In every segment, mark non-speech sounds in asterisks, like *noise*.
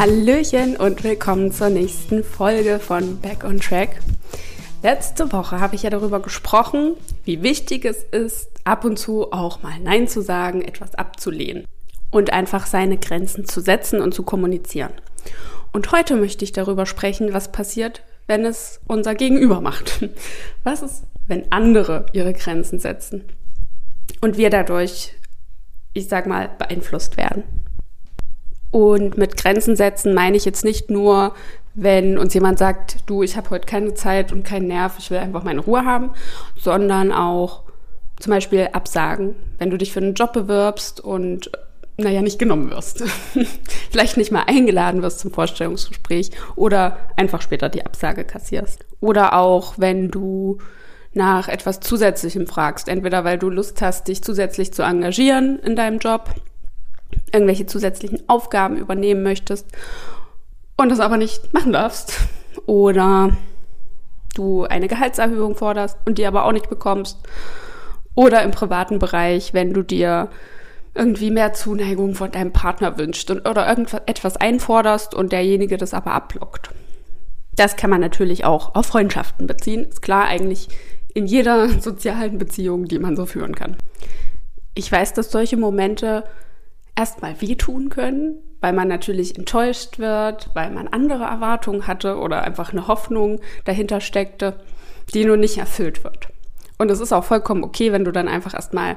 Hallöchen und willkommen zur nächsten Folge von Back on Track. Letzte Woche habe ich ja darüber gesprochen, wie wichtig es ist, ab und zu auch mal Nein zu sagen, etwas abzulehnen und einfach seine Grenzen zu setzen und zu kommunizieren. Und heute möchte ich darüber sprechen, was passiert, wenn es unser Gegenüber macht. *laughs* Was ist, wenn andere ihre Grenzen setzen und wir dadurch, ich sag mal, beeinflusst werden. Und mit Grenzen setzen meine ich jetzt nicht nur, wenn uns jemand sagt, du, ich habe heute keine Zeit und keinen Nerv, ich will einfach meine Ruhe haben, sondern auch zum Beispiel Absagen. Wenn du dich für einen Job bewirbst und naja, nicht genommen wirst. *laughs* Vielleicht nicht mal eingeladen wirst zum Vorstellungsgespräch oder einfach später die Absage kassierst. Oder auch, wenn du nach etwas Zusätzlichem fragst, entweder weil du Lust hast, dich zusätzlich zu engagieren in deinem Job irgendwelche zusätzlichen Aufgaben übernehmen möchtest und das aber nicht machen darfst oder du eine Gehaltserhöhung forderst und die aber auch nicht bekommst oder im privaten Bereich, wenn du dir irgendwie mehr Zuneigung von deinem Partner wünscht und, oder irgendetwas einforderst und derjenige das aber abblockt. Das kann man natürlich auch auf Freundschaften beziehen. Ist klar, eigentlich in jeder *laughs* sozialen Beziehung, die man so führen kann. Ich weiß, dass solche Momente erstmal wehtun können, weil man natürlich enttäuscht wird, weil man andere Erwartungen hatte oder einfach eine Hoffnung dahinter steckte, die nun nicht erfüllt wird. Und es ist auch vollkommen okay, wenn du dann einfach erstmal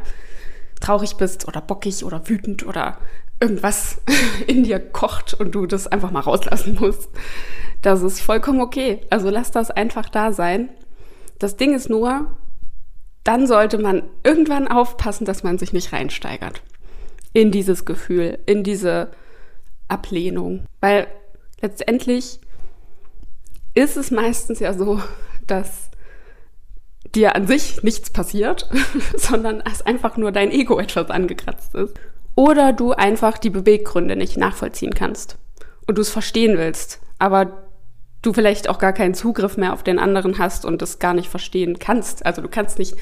traurig bist oder bockig oder wütend oder irgendwas *laughs* in dir kocht und du das einfach mal rauslassen musst. Das ist vollkommen okay. Also lass das einfach da sein. Das Ding ist nur, dann sollte man irgendwann aufpassen, dass man sich nicht reinsteigert in dieses Gefühl, in diese Ablehnung. Weil letztendlich ist es meistens ja so, dass dir an sich nichts passiert, *laughs* sondern es einfach nur dein Ego etwas angekratzt ist. Oder du einfach die Beweggründe nicht nachvollziehen kannst und du es verstehen willst, aber du vielleicht auch gar keinen Zugriff mehr auf den anderen hast und es gar nicht verstehen kannst. Also du kannst nicht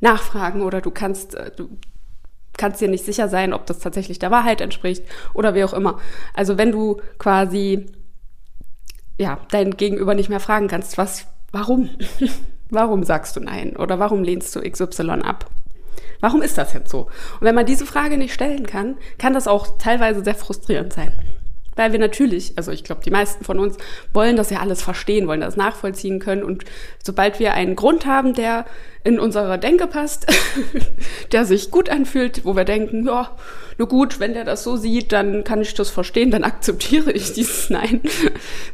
nachfragen oder du kannst, äh, du kannst dir nicht sicher sein, ob das tatsächlich der Wahrheit entspricht oder wie auch immer. Also wenn du quasi ja, dein Gegenüber nicht mehr fragen kannst, was, warum? *laughs* warum sagst du nein? Oder warum lehnst du XY ab? Warum ist das jetzt so? Und wenn man diese Frage nicht stellen kann, kann das auch teilweise sehr frustrierend sein. Weil wir natürlich, also ich glaube, die meisten von uns wollen das ja alles verstehen, wollen das nachvollziehen können. Und sobald wir einen Grund haben, der in unserer Denke passt, *laughs* der sich gut anfühlt, wo wir denken, ja, nur gut, wenn der das so sieht, dann kann ich das verstehen, dann akzeptiere ich dieses *laughs* Nein.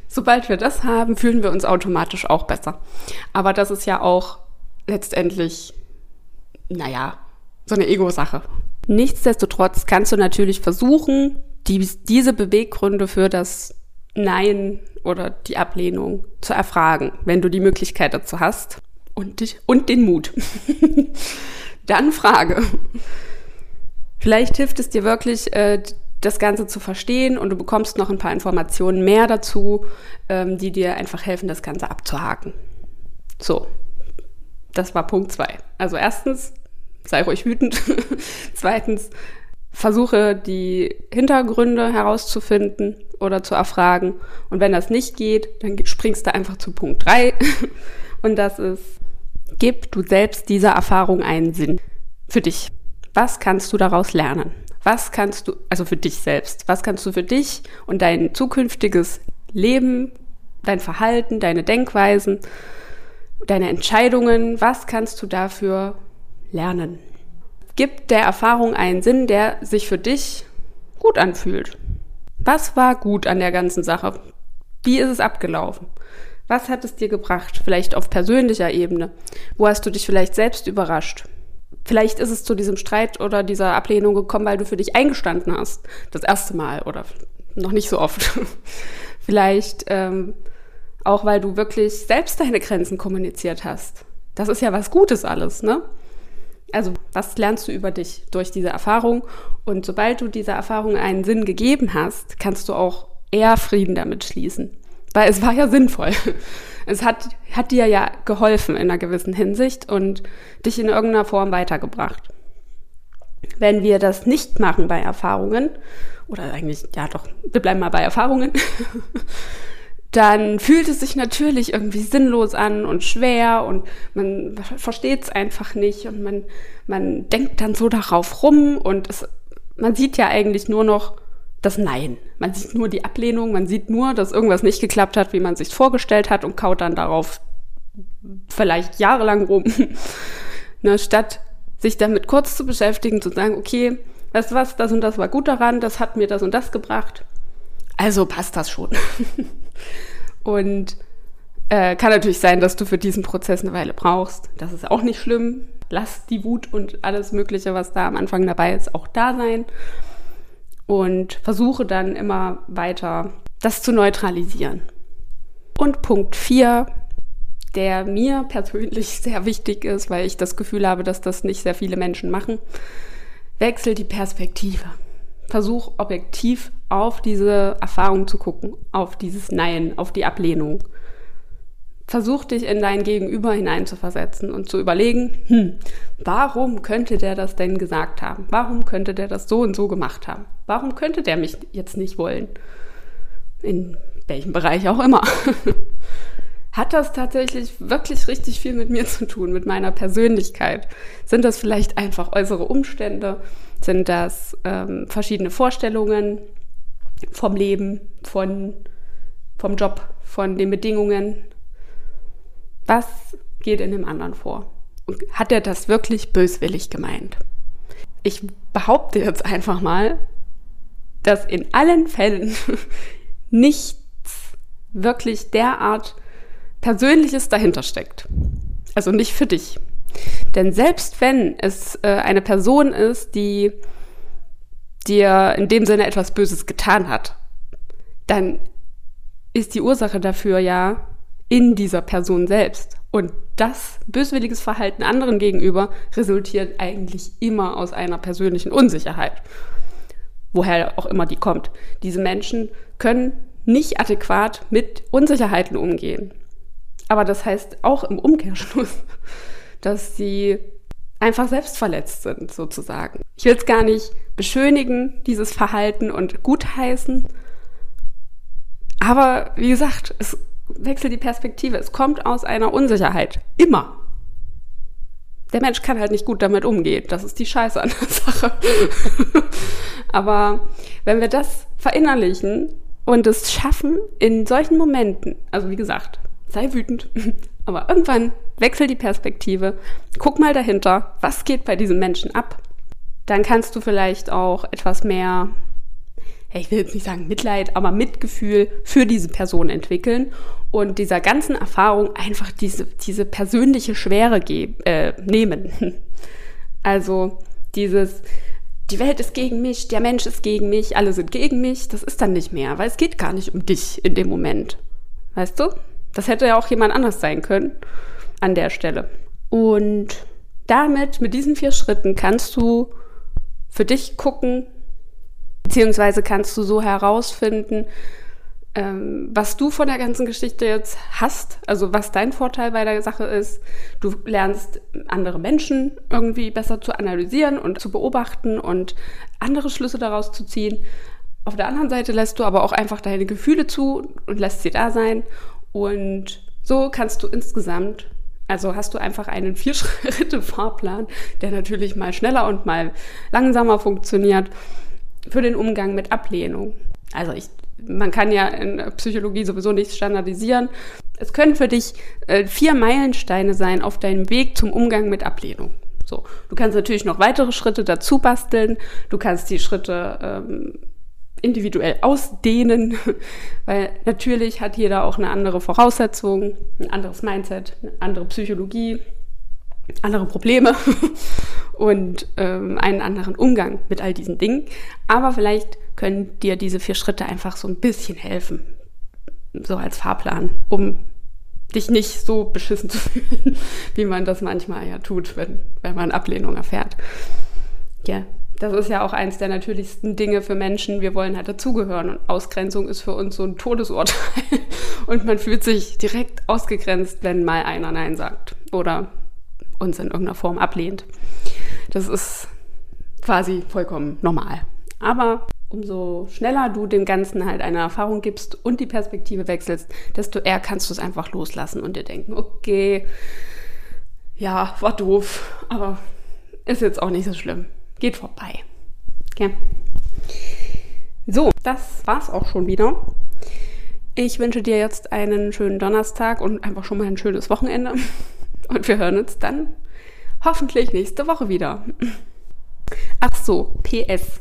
Sobald wir das haben, fühlen wir uns automatisch auch besser. Aber das ist ja auch letztendlich, naja, so eine Ego-Sache. Nichtsdestotrotz kannst du natürlich versuchen, die, diese Beweggründe für das Nein oder die Ablehnung zu erfragen, wenn du die Möglichkeit dazu hast und, dich, und den Mut. *laughs* Dann frage. Vielleicht hilft es dir wirklich, äh, das Ganze zu verstehen und du bekommst noch ein paar Informationen mehr dazu, ähm, die dir einfach helfen, das Ganze abzuhaken. So, das war Punkt zwei. Also erstens, sei ruhig wütend. *laughs* Zweitens, versuche die Hintergründe herauszufinden oder zu erfragen. Und wenn das nicht geht, dann springst du einfach zu Punkt drei *laughs* Und das ist, gib du selbst dieser Erfahrung einen Sinn. Für dich. Was kannst du daraus lernen? Was kannst du, also für dich selbst, was kannst du für dich und dein zukünftiges Leben, dein Verhalten, deine Denkweisen, deine Entscheidungen, was kannst du dafür lernen? Gib der Erfahrung einen Sinn, der sich für dich gut anfühlt. Was war gut an der ganzen Sache? Wie ist es abgelaufen? Was hat es dir gebracht? Vielleicht auf persönlicher Ebene. Wo hast du dich vielleicht selbst überrascht? Vielleicht ist es zu diesem Streit oder dieser Ablehnung gekommen, weil du für dich eingestanden hast. Das erste Mal oder noch nicht so oft. *laughs* vielleicht ähm, auch, weil du wirklich selbst deine Grenzen kommuniziert hast. Das ist ja was Gutes alles, ne? Also was lernst du über dich durch diese Erfahrung? Und sobald du dieser Erfahrung einen Sinn gegeben hast, kannst du auch eher Frieden damit schließen. Weil es war ja sinnvoll. *laughs* Es hat, hat dir ja geholfen in einer gewissen Hinsicht und dich in irgendeiner Form weitergebracht. wenn wir das nicht machen bei Erfahrungen, oder eigentlich, ja doch, wir bleiben mal bei Erfahrungen, *laughs* dann fühlt es sich natürlich irgendwie sinnlos an und schwer und man versteht es einfach nicht und man, man denkt dann so darauf rum und es, man sieht ja eigentlich nur noch das Nein. Man sieht nur die Ablehnung, man sieht nur, dass irgendwas nicht geklappt hat, wie man sich vorgestellt hat und kaut dann darauf vielleicht jahrelang rum. *laughs* ne, statt sich damit kurz zu beschäftigen, zu sagen, okay, weißt du was, das und das war gut daran, das hat mir das und das gebracht. Also passt das schon. *laughs* und äh, kann natürlich sein, dass du für diesen Prozess eine Weile brauchst. Das ist auch nicht schlimm. Lass die Wut und alles Mögliche, was da am Anfang dabei ist, auch da sein. Und versuche dann immer weiter das zu neutralisieren. Und Punkt 4, der mir persönlich *laughs* sehr wichtig ist, weil ich das Gefühl habe, dass das nicht sehr viele Menschen machen. Wechsel die Perspektive. Versuch objektiv auf diese Erfahrung zu gucken, auf dieses Nein, auf die Ablehnung. Versuch dich in dein Gegenüber hineinzuversetzen und zu überlegen, hm, warum könnte der das denn gesagt haben? Warum könnte der das so und so gemacht haben? Warum könnte der mich jetzt nicht wollen? In welchem Bereich auch immer. *laughs* Hat das tatsächlich wirklich richtig viel mit mir zu tun, mit meiner Persönlichkeit? Sind das vielleicht einfach äußere Umstände? Sind das ähm, verschiedene Vorstellungen vom Leben, von, vom Job, von den Bedingungen? Was geht in dem anderen vor? Und hat er das wirklich böswillig gemeint? Ich behaupte jetzt einfach mal, dass in allen Fällen *laughs* nichts wirklich derart Persönliches dahinter steckt. Also nicht für dich. Denn selbst wenn es äh, eine Person ist, die dir in dem Sinne etwas Böses getan hat, dann ist die Ursache dafür ja in dieser Person selbst. Und das böswilliges Verhalten anderen gegenüber resultiert eigentlich immer aus einer persönlichen Unsicherheit. Woher auch immer die kommt. Diese Menschen können nicht adäquat mit Unsicherheiten umgehen. Aber das heißt auch im Umkehrschluss, *laughs* dass sie einfach selbstverletzt sind, sozusagen. Ich will es gar nicht beschönigen, dieses Verhalten und gutheißen. Aber wie gesagt, es wechselt die Perspektive. Es kommt aus einer Unsicherheit. Immer. Der Mensch kann halt nicht gut damit umgehen. Das ist die Scheiße an der *laughs* Sache. Aber wenn wir das verinnerlichen und es schaffen, in solchen Momenten, also wie gesagt, sei wütend. *laughs* Aber irgendwann wechsel die Perspektive, guck mal dahinter, was geht bei diesem Menschen ab. Dann kannst du vielleicht auch etwas mehr, ich will jetzt nicht sagen Mitleid, aber Mitgefühl für diese Person entwickeln und dieser ganzen Erfahrung einfach diese, diese persönliche Schwere äh, nehmen. *laughs* Also dieses, die Welt ist gegen mich, der Mensch ist gegen mich, alle sind gegen mich, das ist dann nicht mehr, weil es geht gar nicht um dich in dem Moment. Weißt du? Das hätte ja auch jemand anders sein können an der Stelle. Und damit, mit diesen vier Schritten, kannst du für dich gucken, beziehungsweise kannst du so herausfinden, ähm, was du von der ganzen Geschichte jetzt hast, also was dein Vorteil bei der Sache ist. Du lernst andere Menschen irgendwie besser zu analysieren und zu beobachten und andere Schlüsse daraus zu ziehen. Auf der anderen Seite lässt du aber auch einfach deine Gefühle zu und lässt sie da sein und so kannst du insgesamt, also hast du einfach einen Vier-Schritte-Fahrplan, der natürlich mal schneller und mal langsamer funktioniert für den Umgang mit Ablehnung. Also ich, man kann ja in Psychologie sowieso nichts standardisieren. Es können für dich äh, vier Meilensteine sein auf deinem Weg zum Umgang mit Ablehnung. So, du kannst natürlich noch weitere Schritte dazu basteln. Du kannst die Schritte ähm, individuell ausdehnen, *laughs* weil natürlich hat jeder auch eine andere Voraussetzung, ein anderes Mindset, eine andere Psychologie, andere Probleme *laughs* und ähm, einen anderen Umgang mit all diesen Dingen. Aber vielleicht können dir diese vier Schritte einfach so ein bisschen helfen, so als Fahrplan, um dich nicht so beschissen *laughs* zu fühlen, wie man das manchmal ja tut, wenn, wenn man Ablehnung erfährt. Ja, das ist ja auch eins der natürlichsten Dinge für Menschen. Wir wollen halt dazugehören und Ausgrenzung ist für uns so ein Todesurteil. *laughs* Und man fühlt sich direkt ausgegrenzt, wenn mal einer Nein sagt oder uns in irgendeiner Form ablehnt. Das ist quasi vollkommen normal. Aber umso schneller du dem Ganzen halt eine Erfahrung gibst und die Perspektive wechselst, desto eher kannst du es einfach loslassen und dir denken, okay, ja, war doof, aber ist jetzt auch nicht so schlimm. Geht vorbei. Okay. So, das war's auch schon wieder. Ich wünsche dir jetzt einen schönen Donnerstag und einfach schon mal ein schönes Wochenende. *laughs* Und wir hören uns dann hoffentlich nächste Woche wieder. Ach so, PS.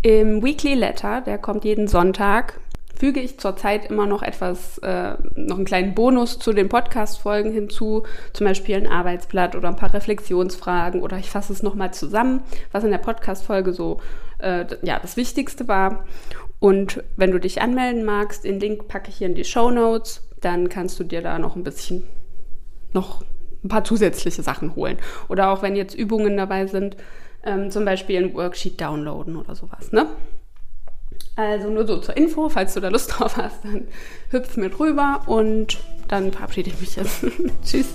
Im Weekly Letter, der kommt jeden Sonntag, füge ich zurzeit immer noch etwas, äh, noch einen kleinen Bonus zu den Podcast-Folgen hinzu, zum Beispiel ein Arbeitsblatt oder ein paar Reflexionsfragen oder ich fasse es nochmal zusammen, was in der Podcast-Folge so äh, ja, das Wichtigste war. Und wenn du dich anmelden magst, den Link packe ich hier in die Show Notes, dann kannst du dir da noch ein bisschen noch ein paar zusätzliche Sachen holen. Oder auch wenn jetzt Übungen dabei sind, ähm, zum Beispiel ein Worksheet downloaden oder sowas. Ne? Also nur so zur Info, falls du da Lust *laughs* drauf hast, dann hüpf mit rüber und dann verabschiede ich mich jetzt. *laughs* Tschüss.